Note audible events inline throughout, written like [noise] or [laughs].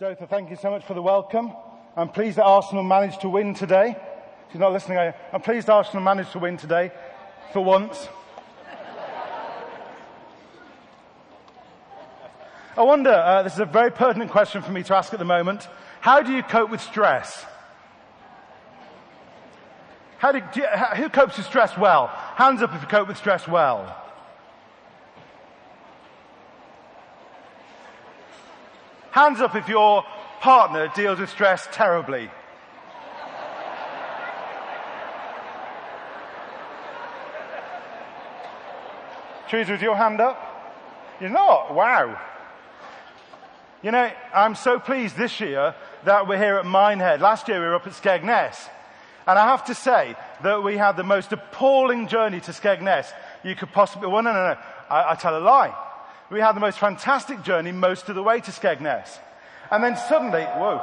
Dotha, thank you so much for the welcome. I'm pleased that Arsenal managed to win today. If you're not listening, I, I'm pleased Arsenal managed to win today, for once. I wonder, uh, this is a very pertinent question for me to ask at the moment. How do you cope with stress? How do, do you, how, who copes with stress well? Hands up if you cope with stress well. Hands up if your partner deals with stress terribly. Choose with your hand up? You're not? Wow. You know, I'm so pleased this year that we're here at Minehead. Last year we were up at Skegness. And I have to say that we had the most appalling journey to Skegness you could possibly, well, no, no, no, I, I tell a lie. We had the most fantastic journey most of the way to Skegness. And then suddenly, whoa.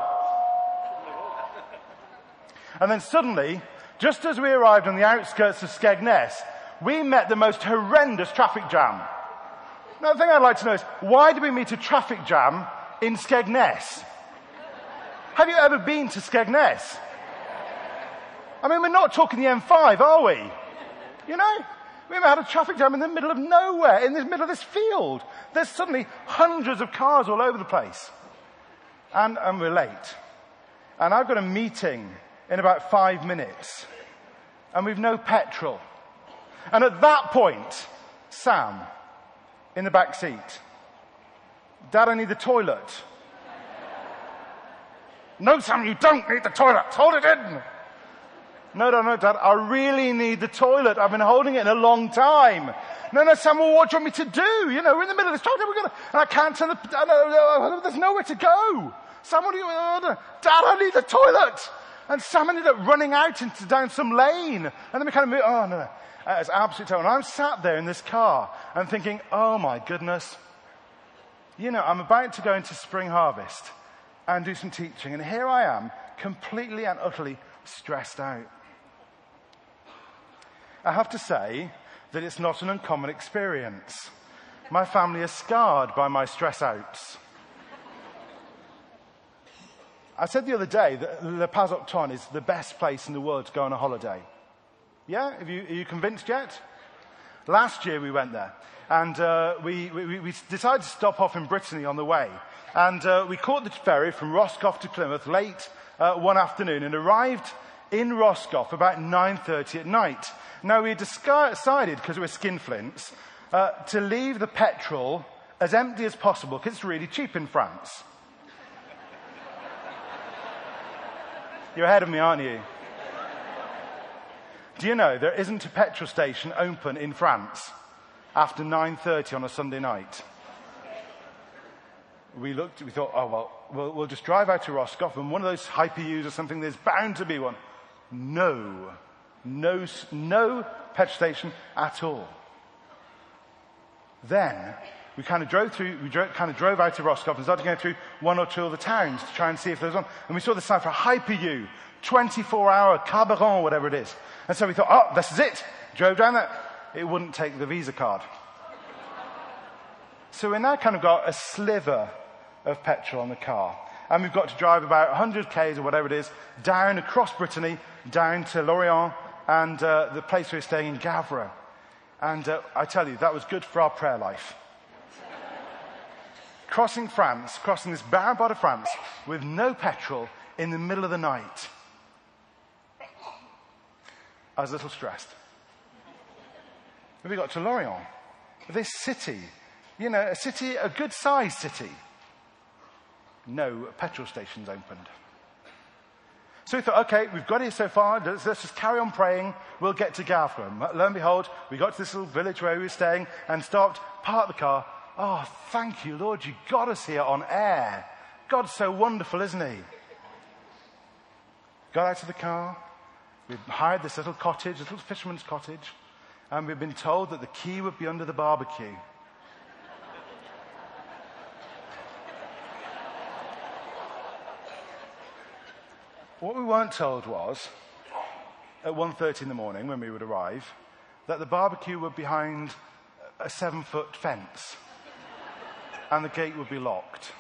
And then suddenly, just as we arrived on the outskirts of Skegness, we met the most horrendous traffic jam. Now the thing I'd like to know is, why did we meet a traffic jam in Skegness? Have you ever been to Skegness? I mean, we're not talking the M5, are we? You know? We had a traffic jam in the middle of nowhere, in the middle of this field. There's suddenly hundreds of cars all over the place. And, and we're late. And I've got a meeting in about five minutes. And we've no petrol. And at that point, Sam, in the back seat, Dad, I need the toilet. no, Sam, you don't need the toilet. Hold it in. No, no, no, Dad, I really need the toilet. I've been holding it in a long time. No, no, Sam, well, what do you want me to do? You know, we're in the middle of this toilet. We're gonna, and I can't turn the, there's nowhere to go. Sam, you, uh, Dad, I need the toilet. And Sam ended up running out into down some lane. And then we kind of moved, oh, no, no. Uh, it's absolutely terrible. And I'm sat there in this car and thinking, oh my goodness. You know, I'm about to go into spring harvest and do some teaching. And here I am, completely and utterly stressed out. I have to say that it's not an uncommon experience. My family is scarred by my stress outs. I said the other day that Le Pas Octon is the best place in the world to go on a holiday. Yeah? Have you, are you convinced yet? Last year we went there and uh, we, we, we, decided to stop off in Brittany on the way. And uh, we caught the ferry from Roscoff to Plymouth late uh, one afternoon and arrived in Roscoff about 9.30 at night. Now, we decided, because we were skinflints, uh, to leave the petrol as empty as possible because it's really cheap in France. You're ahead of me, aren't you? Do you know there isn't a petrol station open in France after 9.30 on a Sunday night? We looked, we thought, oh, well, we'll, we'll just drive out to Roscoff and one of those hyper-U's or something, there's bound to be one. No. No, no petrol station at all. Then we kind of drove through, we drove, kind of drove out of Roscoff and started going through one or two of the towns to try and see if there was one. And we saw the sign for Hyper-U, 24 hour Carburant, whatever it is. And so we thought, oh, this is it. Drove down there. It wouldn't take the Visa card. So we now kind of got a sliver of petrol on the car. And we've got to drive about 100 k's or whatever it is down across Brittany, down to Lorient, and uh, the place we were staying in Gavre. And uh, I tell you, that was good for our prayer life. crossing France, crossing this barren part of France with no petrol in the middle of the night. I was a little stressed. we got to Lorient, this city, you know, a city, a good sized city. No petrol stations opened. So we thought, okay, we've got here so far. Let's, let's just carry on praying. We'll get to Gavre. Lo and behold, we got to this little village where we were staying and stopped, parked the car. Oh, thank you, Lord. You got us here on air. God's so wonderful, isn't he? Got out of the car. We hired this little cottage, this little fisherman's cottage. And we've been told that the key would be under the barbecue. What we weren't told was, at 1.30 in the morning when we would arrive, that the barbecue would be behind a seven foot fence and the gate would be locked.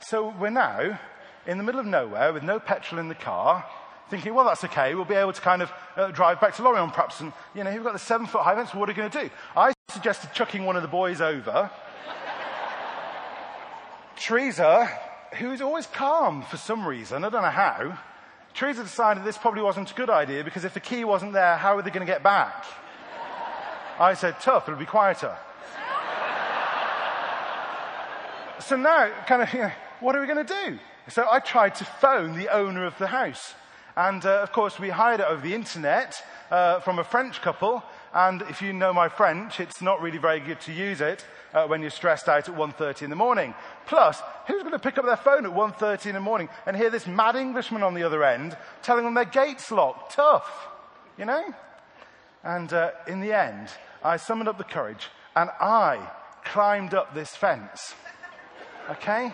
So we're now in the middle of nowhere with no petrol in the car, thinking, well, that's okay. We'll be able to kind of uh, drive back to Lorient perhaps. And, you know, you've got the seven foot high fence. What are you going to do? I suggested chucking one of the boys over. Teresa, who's always calm for some reason, I don't know how, Teresa decided this probably wasn't a good idea because if the key wasn't there, how are they going to get back? I said, tough, it'll be quieter. so now, kind of, you know, what are we going to do? So I tried to phone the owner of the house. And uh, of course, we hired it over the internet uh, from a French couple. And if you know my French, it's not really very good to use it uh, when you're stressed out at 1.30 in the morning. Plus, who's going to pick up their phone at 1.30 in the morning and hear this mad Englishman on the other end telling them their gate's locked? Tough, you know? And uh, in the end, I summoned up the courage and I climbed up this fence. Okay?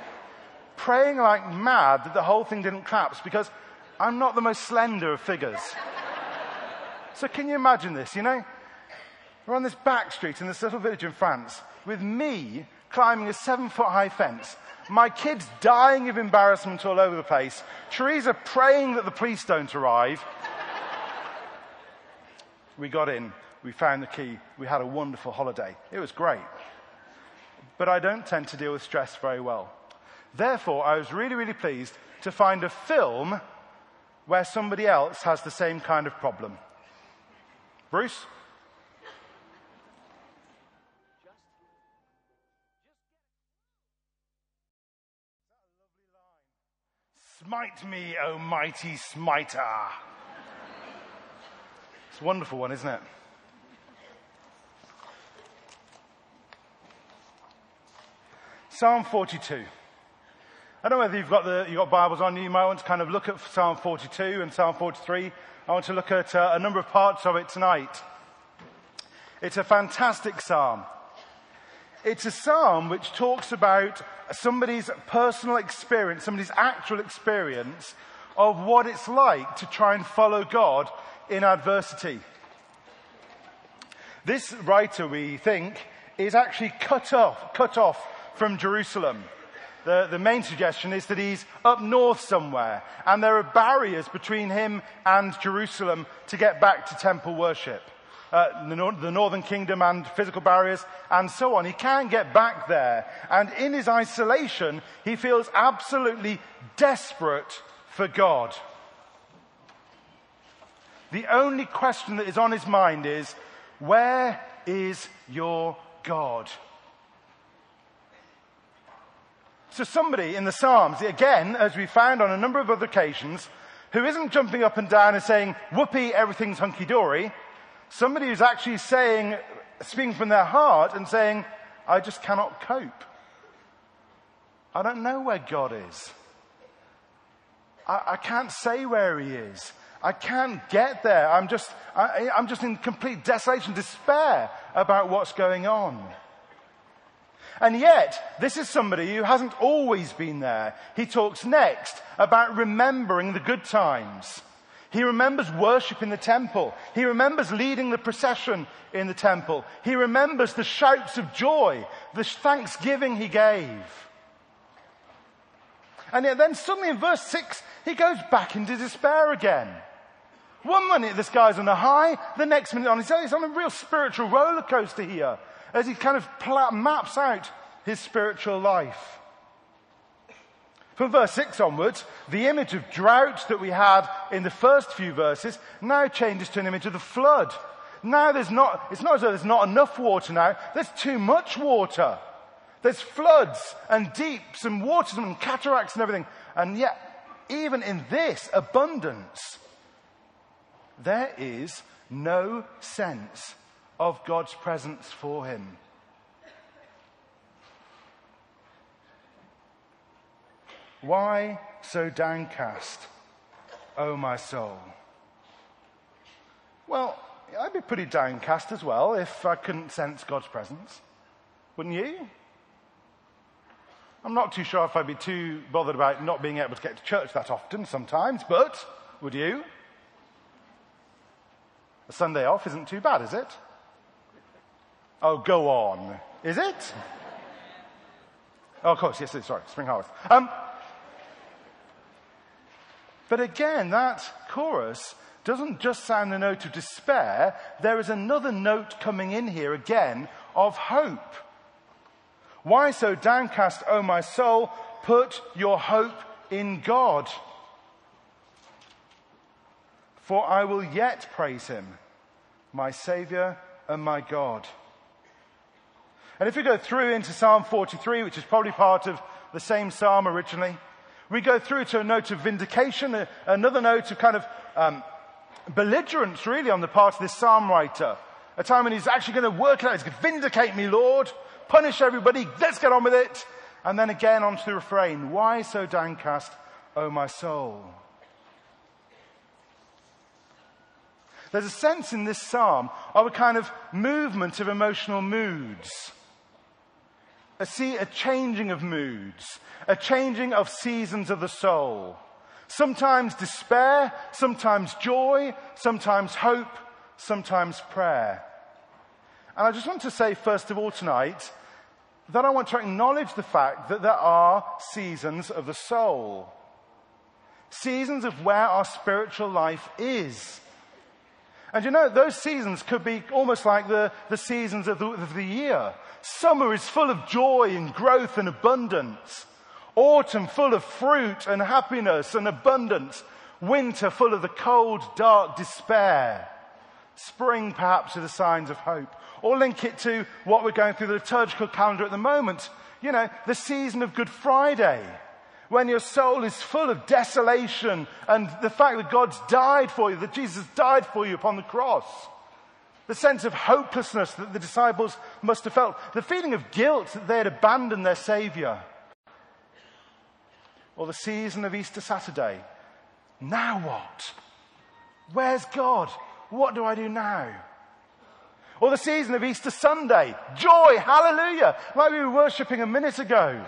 Praying like mad that the whole thing didn't collapse because I'm not the most slender of figures. so can you imagine this, you know? We're on this back street in this little village in France with me climbing a seven foot high fence, my kids dying of embarrassment all over the place, Teresa praying that the police don't arrive. we got in, we found the key, we had a wonderful holiday. It was great. But I don't tend to deal with stress very well. Therefore, I was really, really pleased to find a film where somebody else has the same kind of problem. Bruce? Smite me, O mighty smiter. It's a wonderful one, isn't it? Psalm 42. I don't know whether you've got, the, you've got Bibles on you. You might want to kind of look at Psalm 42 and Psalm 43. I want to look at uh, a number of parts of it tonight. It's a fantastic psalm. It's a psalm which talks about somebody's personal experience, somebody's actual experience of what it's like to try and follow God in adversity. This writer, we think, is actually cut off, cut off from Jerusalem. The, the main suggestion is that he's up north somewhere, and there are barriers between him and Jerusalem to get back to temple worship uh, the, the northern kingdom and physical barriers and so on. He can't get back there. And in his isolation, he feels absolutely desperate for God. The only question that is on his mind is, where is your God? So somebody in the Psalms, again, as we found on a number of other occasions, who isn't jumping up and down and saying, whoopee, everything's hunky-dory, Somebody who's actually saying, speaking from their heart and saying, I just cannot cope. I don't know where God is. I, I can't say where He is. I can't get there. I'm just, I, I'm just in complete desolation, despair about what's going on. And yet, this is somebody who hasn't always been there. He talks next about remembering the good times. He remembers worship in the temple. He remembers leading the procession in the temple. He remembers the shouts of joy, the thanksgiving he gave. And yet then suddenly in verse 6, he goes back into despair again. One minute this guy's on a high, the next minute on his own. He's on a real spiritual roller coaster here as he kind of maps out his spiritual life. From verse 6 onwards, the image of drought that we had in the first few verses now changes to an image of the flood. Now there's not, it's not as though there's not enough water now, there's too much water. There's floods and deeps and waters and cataracts and everything. And yet, even in this abundance, there is no sense of God's presence for him. Why so downcast, O oh my soul? Well, I'd be pretty downcast as well if I couldn't sense God's presence. Wouldn't you? I'm not too sure if I'd be too bothered about not being able to get to church that often sometimes, but would you? A Sunday off isn't too bad, is it? Oh, go on. Is it? Oh, of course, yes, sorry, spring harvest. Um, but again, that chorus doesn't just sound a note of despair. There is another note coming in here again of hope. Why so downcast, O my soul? Put your hope in God. For I will yet praise him, my Saviour and my God. And if we go through into Psalm 43, which is probably part of the same psalm originally, we go through to a note of vindication, another note of kind of um, belligerence, really, on the part of this psalm writer. A time when he's actually going to work it out. He's going to vindicate me, Lord. Punish everybody. Let's get on with it. And then again onto the refrain. Why so downcast, O my soul? There's a sense in this psalm of a kind of movement of emotional moods. See, a changing of moods, a changing of seasons of the soul. Sometimes despair, sometimes joy, sometimes hope, sometimes prayer. And I just want to say, first of all, tonight, that I want to acknowledge the fact that there are seasons of the soul. Seasons of where our spiritual life is. And you know, those seasons could be almost like the, the seasons of the, of the year. Summer is full of joy and growth and abundance. Autumn full of fruit and happiness and abundance. Winter full of the cold, dark despair. Spring perhaps with the signs of hope. Or link it to what we're going through the liturgical calendar at the moment. You know, the season of Good Friday when your soul is full of desolation and the fact that God's died for you, that Jesus died for you upon the cross. The sense of hopelessness that the disciples must have felt. The feeling of guilt that they had abandoned their Savior. Or the season of Easter Saturday. Now what? Where's God? What do I do now? Or the season of Easter Sunday. Joy, hallelujah, like we were worshipping a minute ago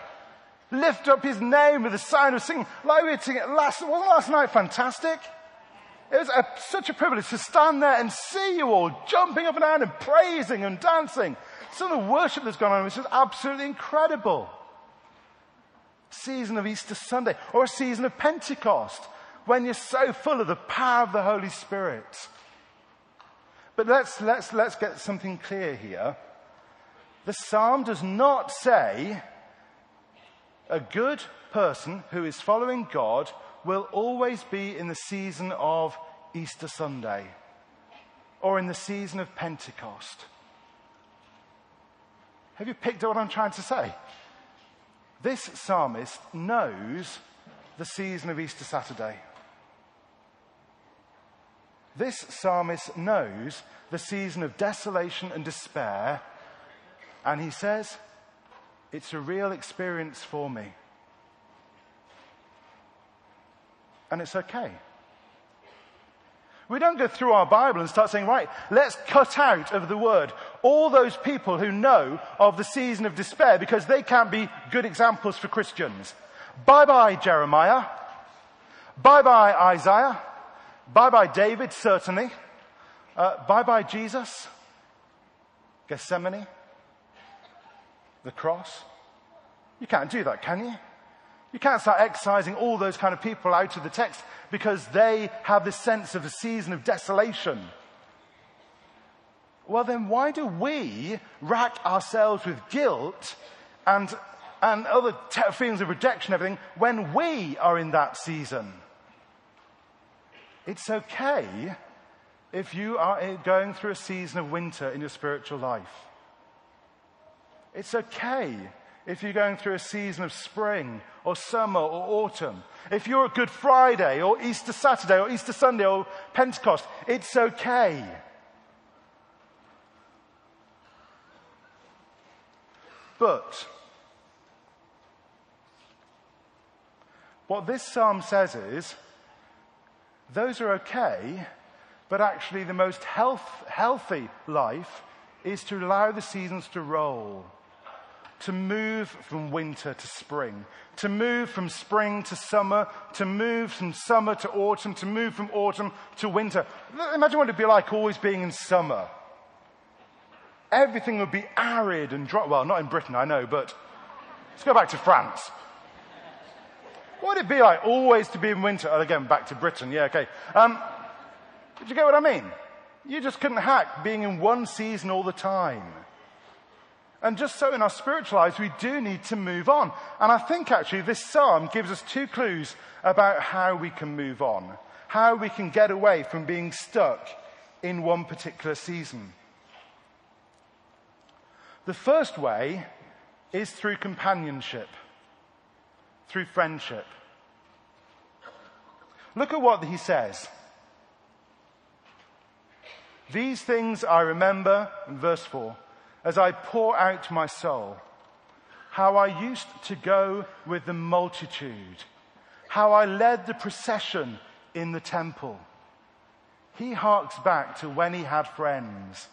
lift up his name with a sign of singing. Like we were singing last, wasn't last night fantastic? It was a, such a privilege to stand there and see you all jumping up and down and praising and dancing. Some of the worship that's gone on was just absolutely incredible. Season of Easter Sunday or a season of Pentecost when you're so full of the power of the Holy Spirit. But let's, let's, let's get something clear here. The psalm does not say a good person who is following God will always be in the season of Easter Sunday or in the season of Pentecost. Have you picked up what I'm trying to say? This psalmist knows the season of Easter Saturday. This psalmist knows the season of desolation and despair, and he says, it's a real experience for me. And it's okay. We don't go through our Bible and start saying, right, let's cut out of the word all those people who know of the season of despair because they can't be good examples for Christians. Bye bye, Jeremiah. Bye bye, Isaiah. Bye bye, David, certainly. Uh, bye bye, Jesus. Gethsemane the cross. You can't do that, can you? You can't start excising all those kind of people out of the text because they have this sense of a season of desolation. Well, then why do we rack ourselves with guilt and, and other te- feelings of rejection, everything, when we are in that season? It's okay if you are eh, going through a season of winter in your spiritual life. It's okay if you're going through a season of spring or summer or autumn. If you're a Good Friday or Easter Saturday or Easter Sunday or Pentecost, it's okay. But what this psalm says is those are okay, but actually the most health, healthy life is to allow the seasons to roll to move from winter to spring, to move from spring to summer, to move from summer to autumn, to move from autumn to winter. Imagine what it'd be like always being in summer. Everything would be arid and dry. Well, not in Britain, I know, but Let's go back to France. What would it be like always to be in winter? Oh, again, back to Britain. Yeah, okay. Um, did you get what I mean? You just couldn't hack being in one season all the time. And just so in our spiritual lives, we do need to move on. And I think actually this psalm gives us two clues about how we can move on, how we can get away from being stuck in one particular season. The first way is through companionship, through friendship. Look at what he says. These things I remember, in verse 4 as I pour out my soul, how I used to go with the multitude, how I led the procession in the temple. He harks back to when he had friends,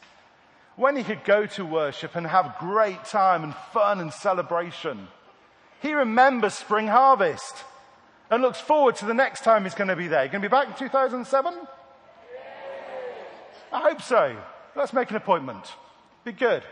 when he could go to worship and have great time and fun and celebration. He remembers spring harvest and looks forward to the next time he's going to be there. Going to be back in 2007? I hope so. Let's make an appointment. Be good.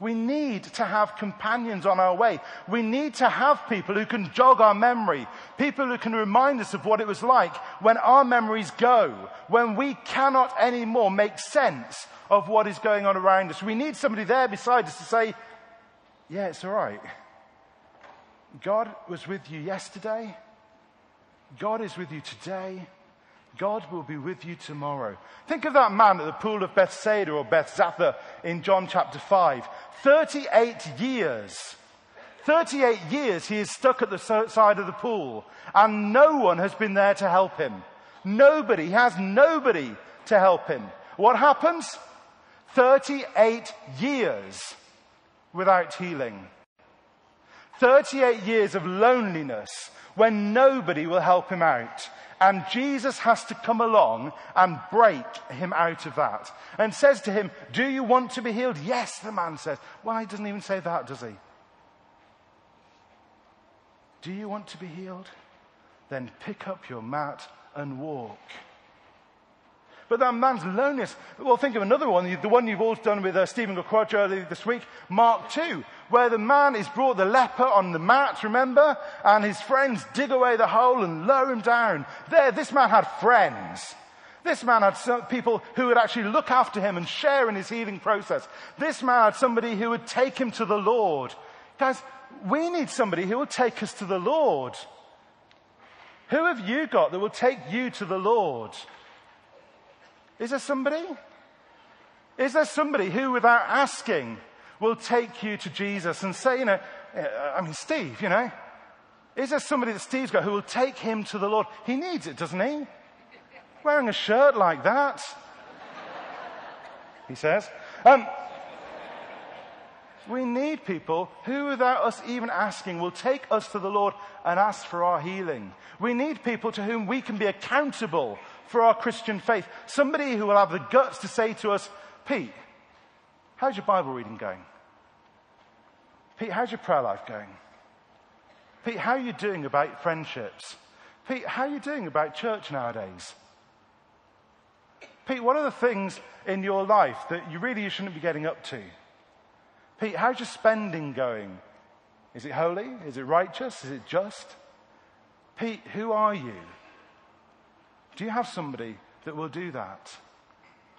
We need to have companions on our way. We need to have people who can jog our memory, people who can remind us of what it was like when our memories go, when we cannot anymore make sense of what is going on around us. We need somebody there beside us to say, yeah, it's all right. God was with you yesterday. God is with you today. God will be with you tomorrow. Think of that man at the pool of Bethsaida or Bethzatha in John chapter 5. 38 years. 38 years he is stuck at the side of the pool and no one has been there to help him. Nobody, he has nobody to help him. What happens? 38 years without healing. 38 years of loneliness when nobody will help him out. And Jesus has to come along and break him out of that. And says to him, Do you want to be healed? Yes, the man says. Why doesn't even say that, does he? Do you want to be healed? Then pick up your mat and walk. But that man's loneliness. Well, think of another one, the one you've all done with uh, Stephen earlier this week, Mark 2, where the man is brought the leper on the mat, remember? And his friends dig away the hole and lower him down. There, this man had friends. This man had some people who would actually look after him and share in his healing process. This man had somebody who would take him to the Lord. Guys, we need somebody who will take us to the Lord. Who have you got that will take you to the Lord? Is there somebody? Is there somebody who, without asking, will take you to Jesus and say, you know, uh, I mean, Steve, you know, is there somebody that Steve's got who will take him to the Lord? He needs it, doesn't he? Wearing a shirt like that, he says. Um, we need people who, without us even asking, will take us to the Lord and ask for our healing. We need people to whom we can be accountable for our Christian faith. Somebody who will have the guts to say to us, Pete, how's your Bible reading going? Pete, how's your prayer life going? Pete, how are you doing about friendships? Pete, how are you doing about church nowadays? Pete, what are the things in your life that you really shouldn't be getting up to? Pete, how's your spending going? Is it holy? Is it righteous? Is it just? Pete, who are you? Do you have somebody that will do that?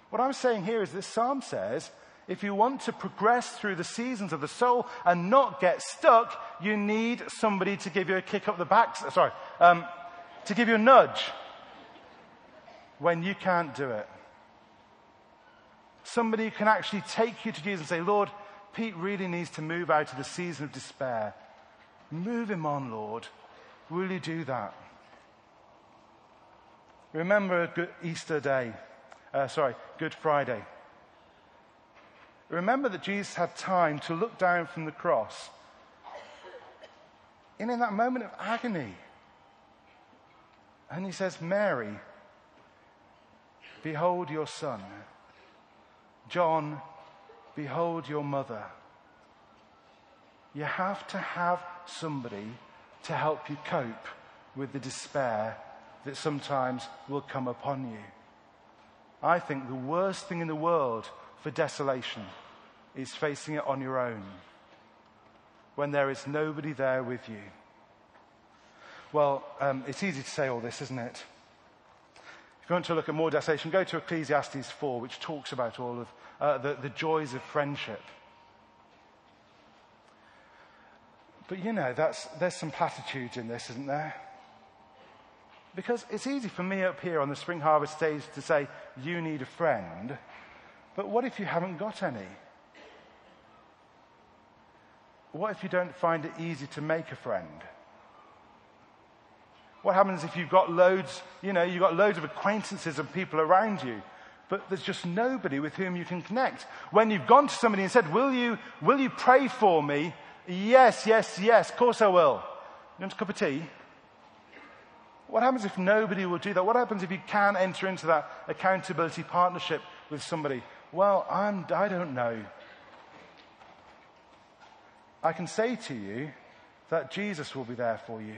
What I'm saying here is this psalm says, if you want to progress through the seasons of the soul and not get stuck, you need somebody to give you a kick up the back, sorry, um, to give you a nudge when you can't do it. Somebody who can actually take you to Jesus and say, Lord, Pete really needs to move out of the season of despair. Move him on, Lord. Will you do that? Remember Easter Day, uh, sorry, Good Friday. Remember that Jesus had time to look down from the cross. And in that moment of agony, and he says, Mary, behold your son. John, behold your mother. You have to have somebody to help you cope with the despair that sometimes will come upon you. I think the worst thing in the world for desolation is facing it on your own. when there is nobody there with you? Well, um, it's easy to say all this, isn't it? If you want to look at more desolation, go to Ecclesiastes 4, which talks about all of uh, the, the joys of friendship. But you know, that's, there's some platitudes in this, isn't there? Because it's easy for me up here on the Spring Harvest stage to say, you need a friend. But what if you haven't got any? What if you don't find it easy to make a friend? What happens if you've got loads, you know, you've got loads of acquaintances and people around you, but there's just nobody with whom you can connect? When you've gone to somebody and said, will you, will you pray for me? Yes, yes, yes, of course I will. You want a cup of tea? What happens if nobody will do that? What happens if you can enter into that accountability partnership with somebody? Well, I'm, I don't know. I can say to you that Jesus will be there for you.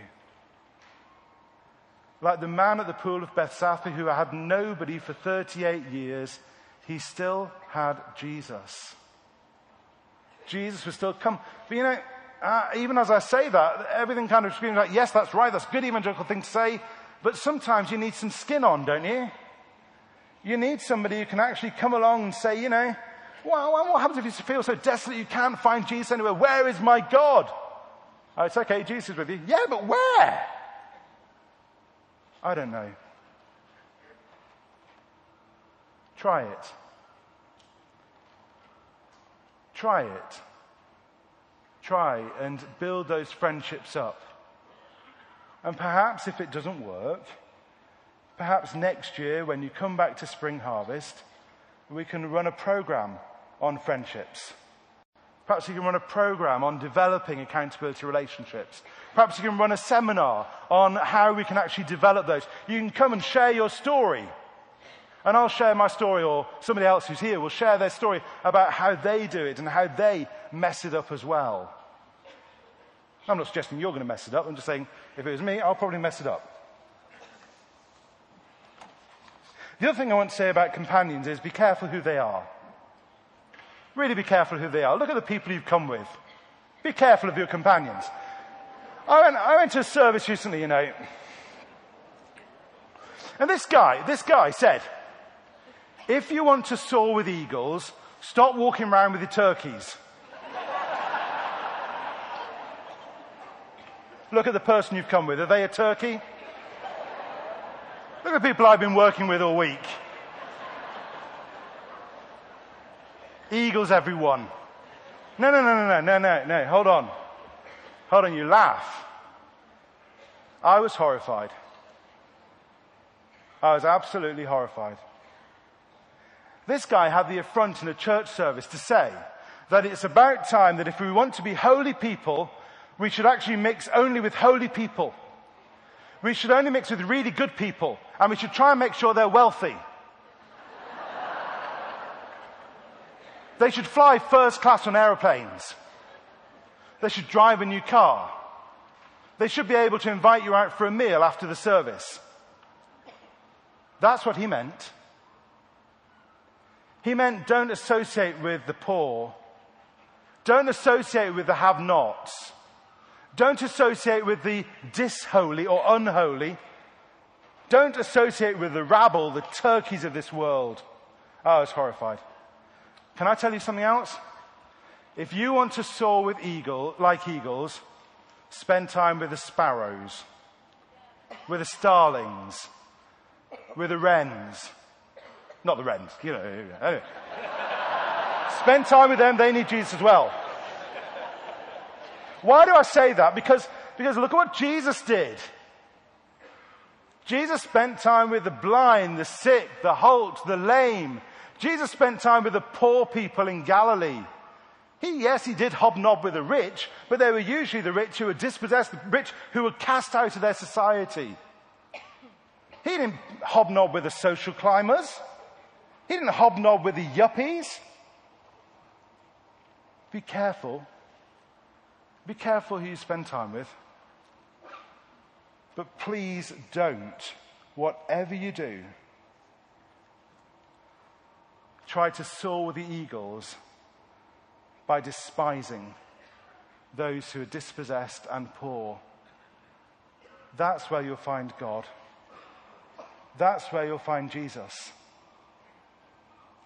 Like the man at the pool of Bethsaida who had nobody for 38 years, he still had Jesus. Jesus was still come. But you know, uh, even as I say that, everything kind of screams like, yes, that's right, that's a good evangelical thing to say, but sometimes you need some skin on, don't you? You need somebody who can actually come along and say, you know, well, what happens if you feel so desolate you can't find Jesus anywhere? Where is my God? Oh, it's okay, Jesus is with you. Yeah, but where? I don't know. Try it. Try it. Try and build those friendships up. And perhaps if it doesn't work, perhaps next year when you come back to Spring Harvest, we can run a program on friendships. Perhaps you can run a program on developing accountability relationships. Perhaps you can run a seminar on how we can actually develop those. You can come and share your story. And I'll share my story, or somebody else who's here will share their story about how they do it and how they mess it up as well. I'm not suggesting you're going to mess it up. I'm just saying, if it was me, I'll probably mess it up. The other thing I want to say about companions is be careful who they are. Really be careful who they are. Look at the people you've come with. Be careful of your companions. I went, I went to a service recently, you know. And this guy, this guy said, if you want to soar with eagles, stop walking around with the turkeys. Look at the person you've come with. Are they a turkey? Look at the people I've been working with all week. Eagles, everyone. No, no, no, no, no, no, no, no. Hold on. Hold on, you laugh. I was horrified. I was absolutely horrified. This guy had the affront in a church service to say that it's about time that if we want to be holy people, we should actually mix only with holy people. We should only mix with really good people, and we should try and make sure they're wealthy. [laughs] They should fly first class on aeroplanes. They should drive a new car. They should be able to invite you out for a meal after the service. That's what he meant. He meant don't associate with the poor. Don't associate with the have nots. Don't associate with the disholy or unholy. Don't associate with the rabble, the turkeys of this world. Oh, I was horrified. Can I tell you something else? If you want to soar with eagle, like eagles, spend time with the sparrows, with the starlings, with the wrens. Not the wrens, you know. Anyway. spend time with them, they need Jesus as well. Why do I say that? Because, because look at what Jesus did. Jesus spent time with the blind, the sick, the halt, the lame, Jesus spent time with the poor people in Galilee. He, yes, he did hobnob with the rich, but they were usually the rich who were dispossessed, the rich who were cast out of their society. He didn't hobnob with the social climbers. He didn't hobnob with the yuppies. Be careful. Be careful who you spend time with. But please don't, whatever you do, try to soar with the eagles by despising those who are dispossessed and poor. That's where you'll find God. That's where you'll find Jesus.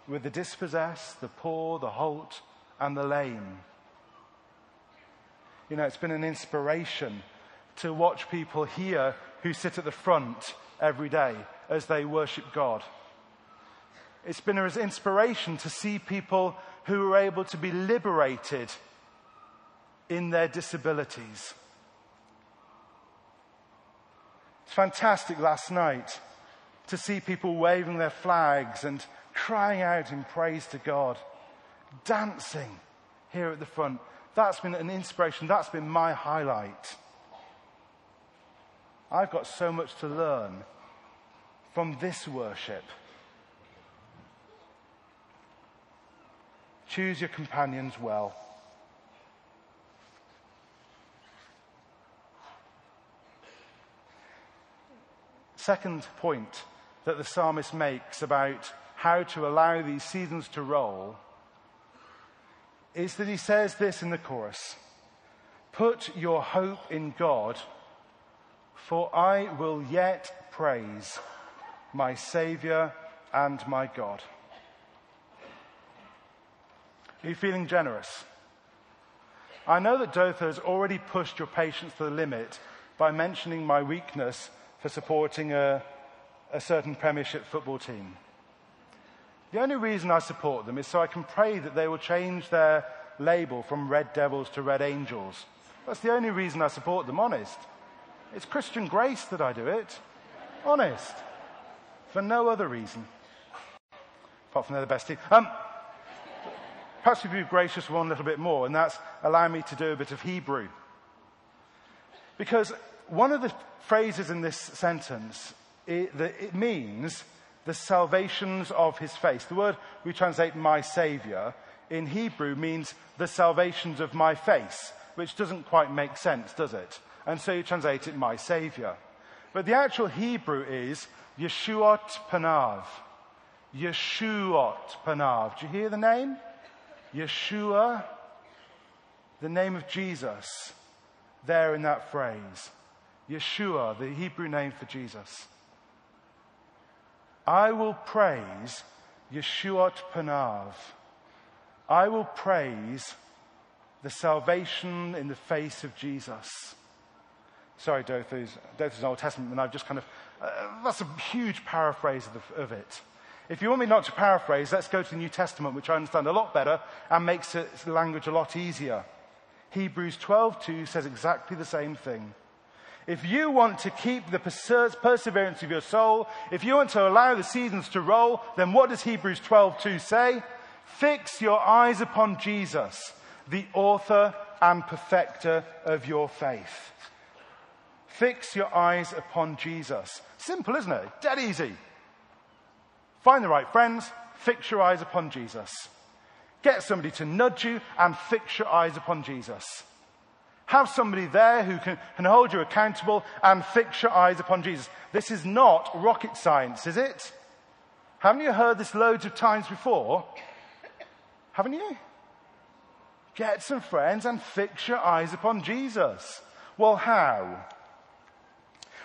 With the dispossessed, the poor, the halt, and the lame. You know, it's been an inspiration to watch people here who sit at the front every day as they worship God. It's been an inspiration to see people who are able to be liberated in their disabilities. It's fantastic last night to see people waving their flags and crying out in praise to God, dancing here at the front. That's been an inspiration. That's been my highlight. I've got so much to learn from this worship. Choose your companions well. Second point that the psalmist makes about how to allow these seasons to roll is that he says this in the chorus Put your hope in God, for I will yet praise my Saviour and my God. Are you feeling generous? I know that Dotha has already pushed your patience to the limit by mentioning my weakness for supporting a, a certain Premiership football team. The only reason I support them is so I can pray that they will change their label from Red Devils to Red Angels. That's the only reason I support them, honest. It's Christian grace that I do it. Honest. For no other reason. Apart from they're the best team. Um, perhaps if you'd be gracious one little bit more, and that's allow me to do a bit of Hebrew. Because one of the phrases in this sentence, it, it means the salvations of his face. The word we translate my savior in Hebrew means the salvations of my face, which doesn't quite make sense, does it? And so you translate it my savior. But the actual Hebrew is Yeshuot Panav. Yeshuot Panav. Do you hear the name? Yeshua, the name of Jesus, there in that phrase. Yeshua, the Hebrew name for Jesus. I will praise Yeshuat Panav. I will praise the salvation in the face of Jesus. Sorry, Dotha's, Dotha's Old Testament, and I've just kind of, uh, that's a huge paraphrase of, the, of it. If you want me not to paraphrase, let's go to the New Testament, which I understand a lot better and makes its language a lot easier. Hebrews 12:2 says exactly the same thing. If you want to keep the perseverance of your soul, if you want to allow the seasons to roll, then what does Hebrews 12:2 say? Fix your eyes upon Jesus, the author and perfecter of your faith. Fix your eyes upon Jesus. Simple, isn't it? Dead easy. Find the right friends, fix your eyes upon Jesus. Get somebody to nudge you and fix your eyes upon Jesus. Have somebody there who can, can hold you accountable and fix your eyes upon Jesus. This is not rocket science, is it? Haven't you heard this loads of times before? Haven't you? Get some friends and fix your eyes upon Jesus. Well, how?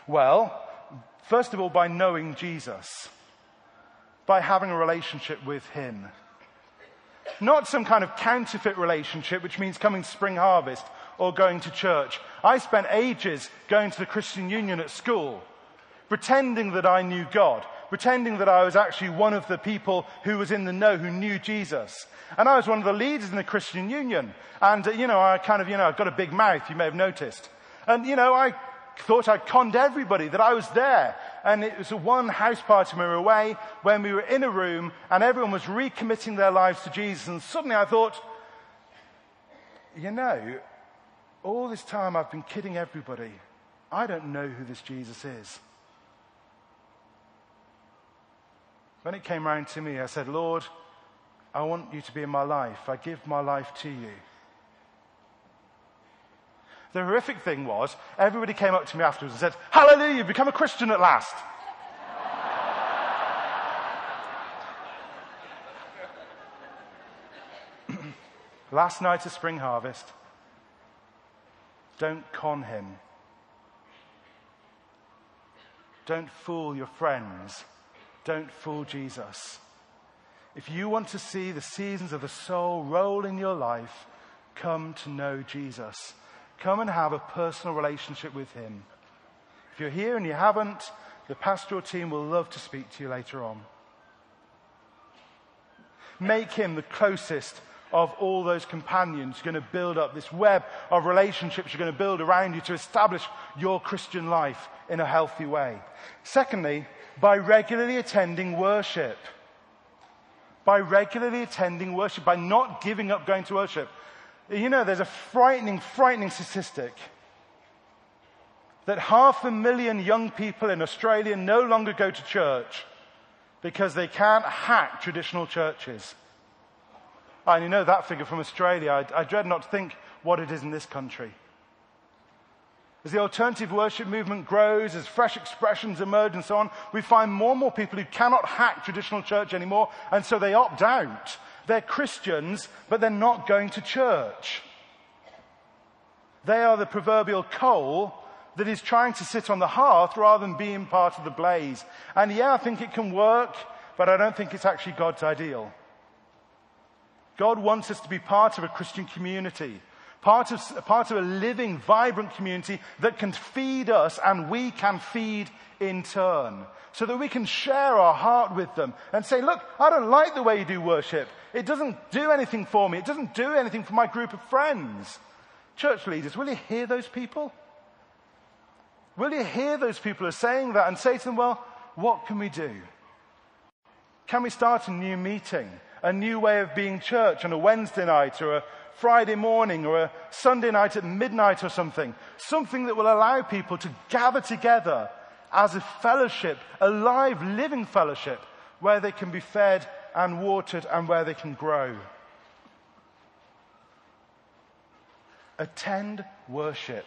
Well, first of all, by knowing Jesus by having a relationship with Him. Not some kind of counterfeit relationship, which means coming spring harvest or going to church. I spent ages going to the Christian Union at school, pretending that I knew God, pretending that I was actually one of the people who was in the know, who knew Jesus. And I was one of the leaders in the Christian Union. And, uh, you know, I kind of, you know, I've got a big mouth, you may have noticed. And, you know, I thought I'd conned everybody, that I was there. And it was a one house party we were away, when we were in a room and everyone was recommitting their lives to Jesus. And suddenly I thought, you know, all this time I've been kidding everybody. I don't know who this Jesus is. When it came round to me, I said, Lord, I want you to be in my life. I give my life to you. The horrific thing was, everybody came up to me afterwards and said, Hallelujah, you've become a Christian at last. [clears throat] last night of spring harvest, Don't con him. Don't fool your friends. Don't fool Jesus. If you want to see the seasons of the soul roll in your life, come to know Jesus. Come and have a personal relationship with him. If you're here and you haven't, the pastoral team will love to speak to you later on. Make him the closest of all those companions. You're going to build up this web of relationships you're going to build around you to establish your Christian life in a healthy way. Secondly, by regularly attending worship. By regularly attending worship, by not giving up going to worship. You know, there's a frightening, frightening statistic that half a million young people in Australia no longer go to church because they can't hack traditional churches. Oh, I only know that figure from Australia. I, I dread not to think what it is in this country. As the alternative worship movement grows, as fresh expressions emerge and so on, we find more and more people who cannot hack traditional church anymore, and so they opt out. They're Christians, but they're not going to church. They are the proverbial coal that is trying to sit on the hearth rather than being part of the blaze. And yeah, I think it can work, but I don't think it's actually God's ideal. God wants us to be part of a Christian community, part of, part of a living, vibrant community that can feed us and we can feed in turn. So that we can share our heart with them and say, look, I don't like the way you do worship. It doesn't do anything for me. It doesn't do anything for my group of friends. Church leaders, will you hear those people? Will you hear those people who are saying that and say to them, well, what can we do? Can we start a new meeting? A new way of being church on a Wednesday night or a Friday morning or a Sunday night at midnight or something. Something that will allow people to gather together as a fellowship, a live, living fellowship, where they can be fed and watered and where they can grow. Attend worship.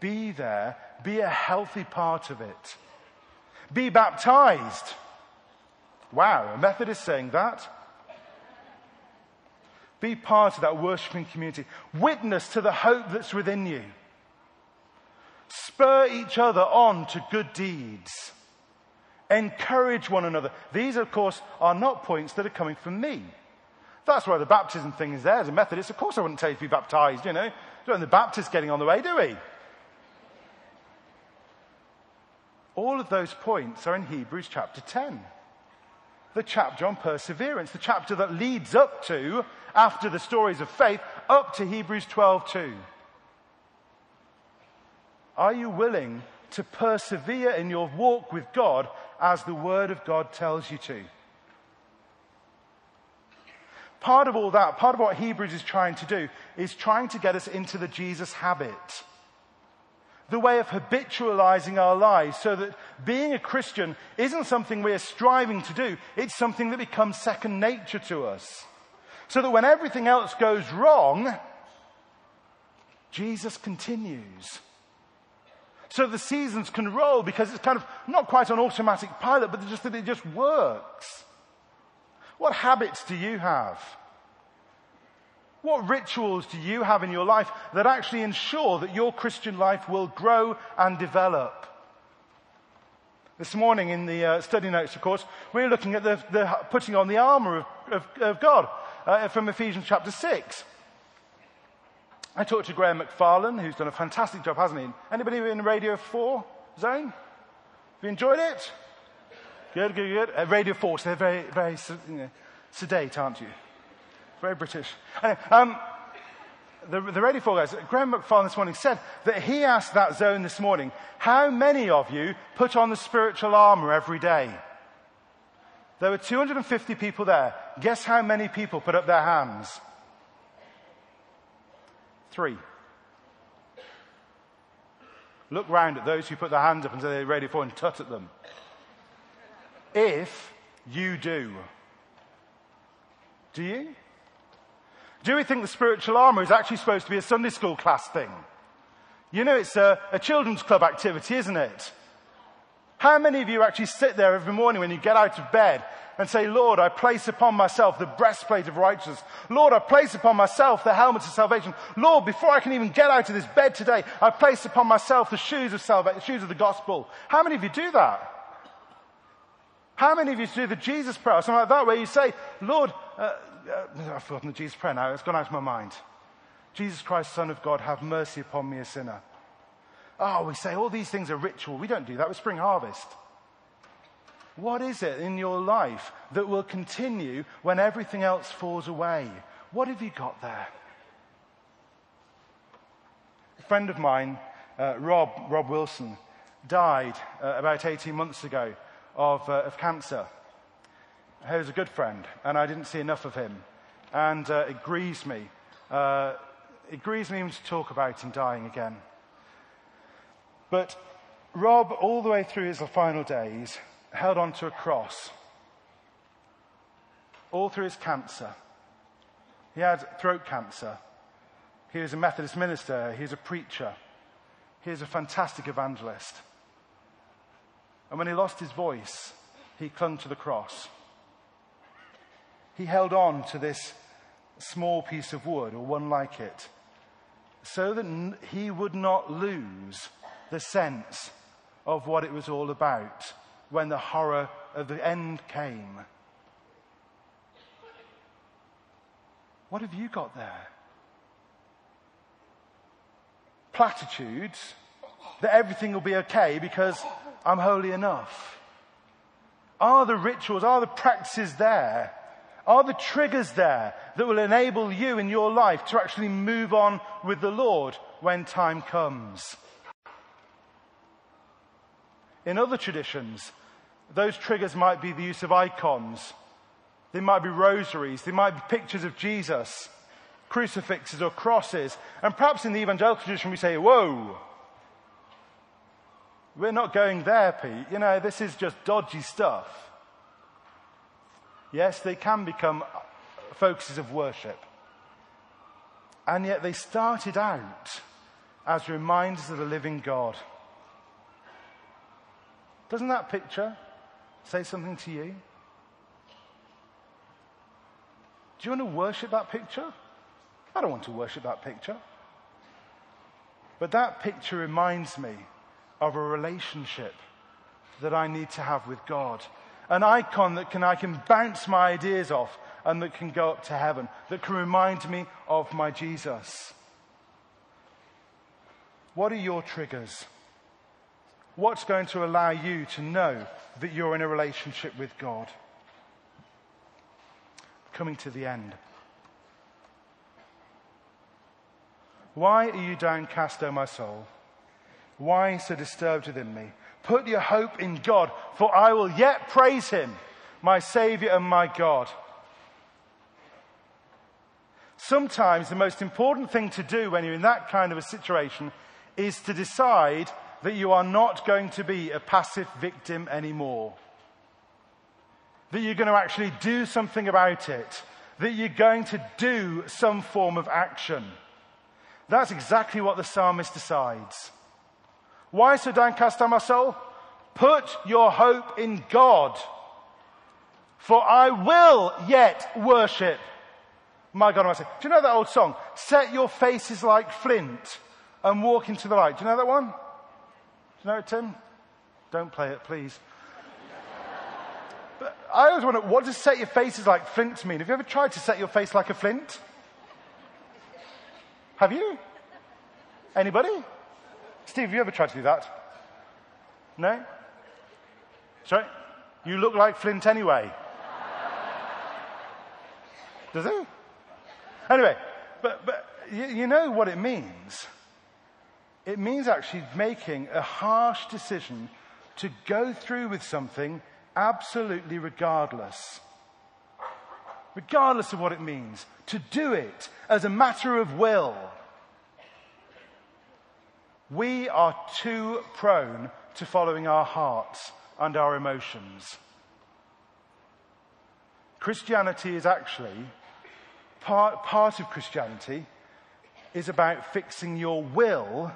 Be there. Be a healthy part of it. Be baptized. Wow, a Methodist saying that. Be part of that worshiping community. Witness to the hope that's within you. Spur each other on to good deeds. Encourage one another. These, of course, are not points that are coming from me. That's why the baptism thing is there. As a Methodist, of course I wouldn't tell you to be baptized, you know. Don't the Baptist getting on the way, do we? All of those points are in Hebrews chapter 10 the chapter on perseverance, the chapter that leads up to, after the stories of faith, up to Hebrews 12:2. Are you willing to persevere in your walk with God as the Word of God tells you to? Part of all that, part of what Hebrews is trying to do, is trying to get us into the Jesus habit the way of habitualizing our lives so that being a Christian isn't something we're striving to do. It's something that becomes second nature to us. So that when everything else goes wrong, Jesus continues. So the seasons can roll because it's kind of not quite on automatic pilot, but just that it just works. What habits do you have? What rituals do you have in your life that actually ensure that your Christian life will grow and develop? This morning in the uh, study notes, of course, we're looking at the, the putting on the armor of, of, of God uh, from Ephesians chapter 6. I talked to Graham McFarlane, who's done a fantastic job, hasn't he? Anybody in Radio 4 zone? Have you enjoyed it? Good, good, good. Uh, Radio 4, so they're very, very you know, sedate, aren't you? Very British. Anyway, um, the, the Radio 4 guys, Graham McFarlane this morning said that he asked that zone this morning, how many of you put on the spiritual armor every day? There were 250 people there. Guess how many people put up their hands? Three. Look round at those who put their hands up and say they're ready for and tut at them. If you do. Do you? Do we think the spiritual armor is actually supposed to be a Sunday school class thing? You know, it's a, a children's club activity, isn't it? How many of you actually sit there every morning when you get out of bed and say, Lord, I place upon myself the breastplate of righteousness. Lord, I place upon myself the helmet of salvation. Lord, before I can even get out of this bed today, I place upon myself the shoes of salvation, the shoes of the gospel. How many of you do that? How many of you do the Jesus prayer something like that where you say, Lord, uh, I've forgotten the Jesus prayer now. It's gone out of my mind. Jesus Christ, Son of God, have mercy upon me, a sinner. Oh, we say all these things are ritual. We don't do that with Spring Harvest. What is it in your life that will continue when everything else falls away? What have you got there? A friend of mine, uh, Rob, Rob Wilson, died uh, about 18 months ago of, uh, of cancer. He was a good friend, and I didn't see enough of him. And uh, it grieves me. Uh, it grieves me even to talk about him dying again. But Rob, all the way through his final days, held on to a cross all through his cancer. He had throat cancer. He was a Methodist minister. He was a preacher. He was a fantastic evangelist. And when he lost his voice, he clung to the cross. He held on to this small piece of wood, or one like it, so that he would not lose the sense of what it was all about when the horror of the end came. What have you got there? Platitudes that everything will be okay because I'm holy enough. Are the rituals, are the practices there? Are the triggers there that will enable you in your life to actually move on with the Lord when time comes? In other traditions, those triggers might be the use of icons. They might be rosaries. They might be pictures of Jesus, crucifixes or crosses. And perhaps in the evangelical tradition we say, whoa, we're not going there, Pete. You know, this is just dodgy stuff. Yes, they can become focuses of worship. And yet they started out as reminders of the living God. Doesn't that picture say something to you? Do you want to worship that picture? I don't want to worship that picture. But that picture reminds me of a relationship that I need to have with God. An icon that can, I can bounce my ideas off and that can go up to heaven, that can remind me of my Jesus. What are your triggers? What's going to allow you to know that you're in a relationship with God? Coming to the end. Why are you downcast, O my soul? Why so disturbed within me? Put your hope in God, for I will yet praise him, my Savior and my God. Sometimes the most important thing to do when you're in that kind of a situation is to decide that you are not going to be a passive victim anymore. That you're going to actually do something about it. That you're going to do some form of action. That's exactly what the psalmist decides. Why so downcast am my soul? Put your hope in God. For I will yet worship my God. Do you know that old song? Set your faces like flint and walk into the light. Do you know that one? Do you know it, Tim? Don't play it, please. But I always wonder, what does set your faces like flint mean? Have you ever tried to set your face like a flint? Have you? Anybody? Steve, have you ever tried to do that? No? Sorry? You look like Flint anyway. Does it? Anyway, but, but you, you know what it means. It means actually making a harsh decision to go through with something absolutely regardless. Regardless of what it means. To do it as a matter of will. We are too prone to following our hearts and our emotions. Christianity is actually, part, part of Christianity is about fixing your will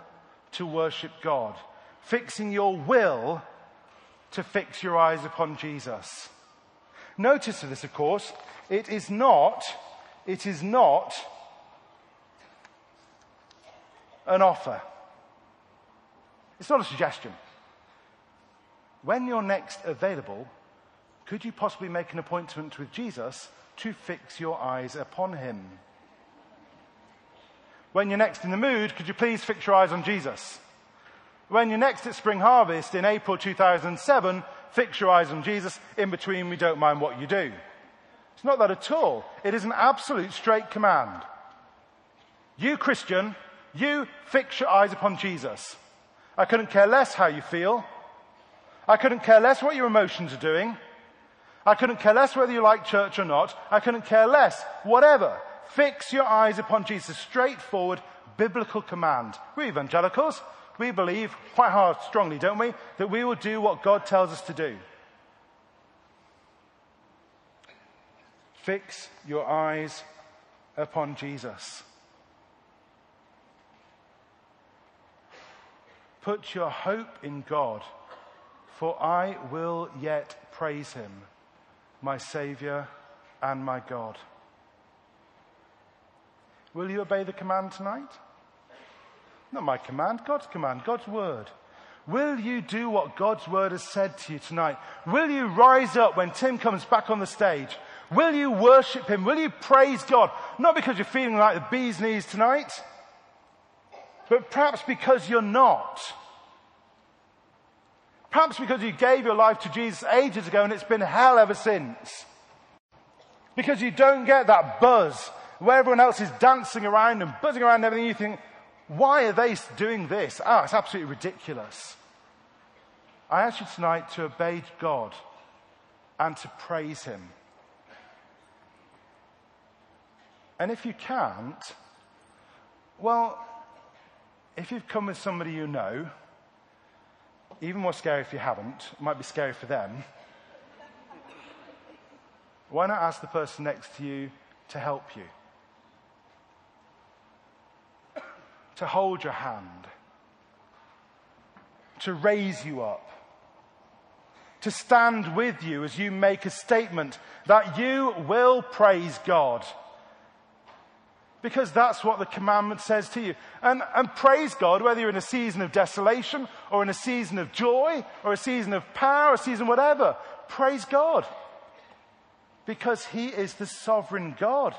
to worship God. Fixing your will to fix your eyes upon Jesus. Notice this, of course, it is not, it is not an offer. It's not a suggestion. When you're next available, could you possibly make an appointment with Jesus to fix your eyes upon him? When you're next in the mood, could you please fix your eyes on Jesus? When you're next at Spring Harvest in April 2007, fix your eyes on Jesus. In between, we don't mind what you do. It's not that at all. It is an absolute straight command. You, Christian, you fix your eyes upon Jesus. I couldn't care less how you feel. I couldn't care less what your emotions are doing. I couldn't care less whether you like church or not. I couldn't care less. Whatever. Fix your eyes upon Jesus. Straightforward biblical command. We evangelicals, we believe quite hard, strongly, don't we, that we will do what God tells us to do. Fix your eyes upon Jesus. Put your hope in God, for I will yet praise him, my Saviour and my God. Will you obey the command tonight? Not my command, God's command, God's word. Will you do what God's word has said to you tonight? Will you rise up when Tim comes back on the stage? Will you worship him? Will you praise God? Not because you're feeling like the bee's knees tonight, but perhaps because you're not. Perhaps because you gave your life to Jesus ages ago and it's been hell ever since. Because you don't get that buzz where everyone else is dancing around and buzzing around and everything. You think, why are they doing this? Ah, it's absolutely ridiculous. I ask you tonight to obey God and to praise Him. And if you can't, well, if you've come with somebody you know, even more scary if you haven't, it might be scary for them. Why not ask the person next to you to help you? To hold your hand, to raise you up, to stand with you as you make a statement that you will praise God because that's what the commandment says to you. And, and praise God, whether you're in a season of desolation or in a season of joy or a season of power a season whatever. Praise God. Because He is the sovereign God.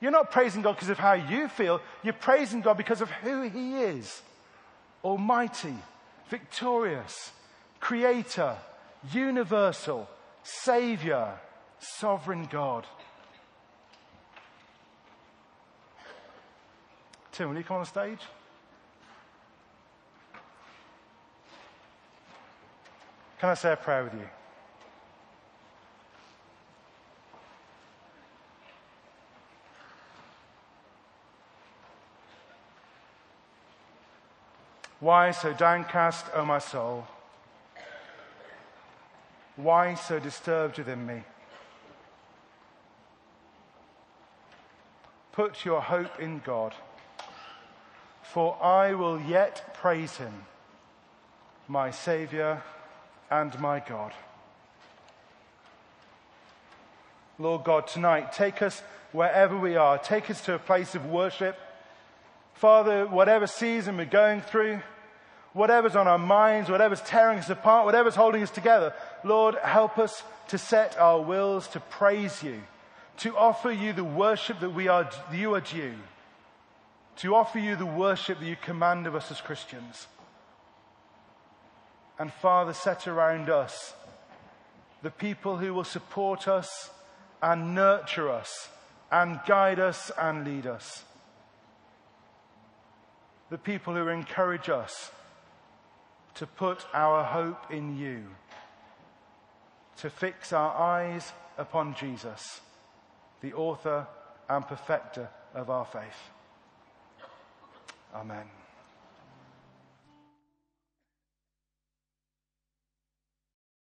You're not praising God because of how you feel. You're praising God because of who He is. Almighty, victorious, creator, universal, savior, sovereign God. Tim, will you come on the stage? Can I say a prayer with you? Why so downcast, O my soul? Why so disturbed within me? Put your hope in God for I will yet praise him, my Saviour and my God. Lord God, tonight, take us wherever we are. Take us to a place of worship. Father, whatever season we're going through, whatever's on our minds, whatever's tearing us apart, whatever's holding us together, Lord, help us to set our wills to praise you, to offer you the worship that we are, you are due to offer you the worship that you command of us as Christians. And Father, set around us the people who will support us and nurture us and guide us and lead us. The people who encourage us to put our hope in you, to fix our eyes upon Jesus, the author and perfecter of our faith. Amen.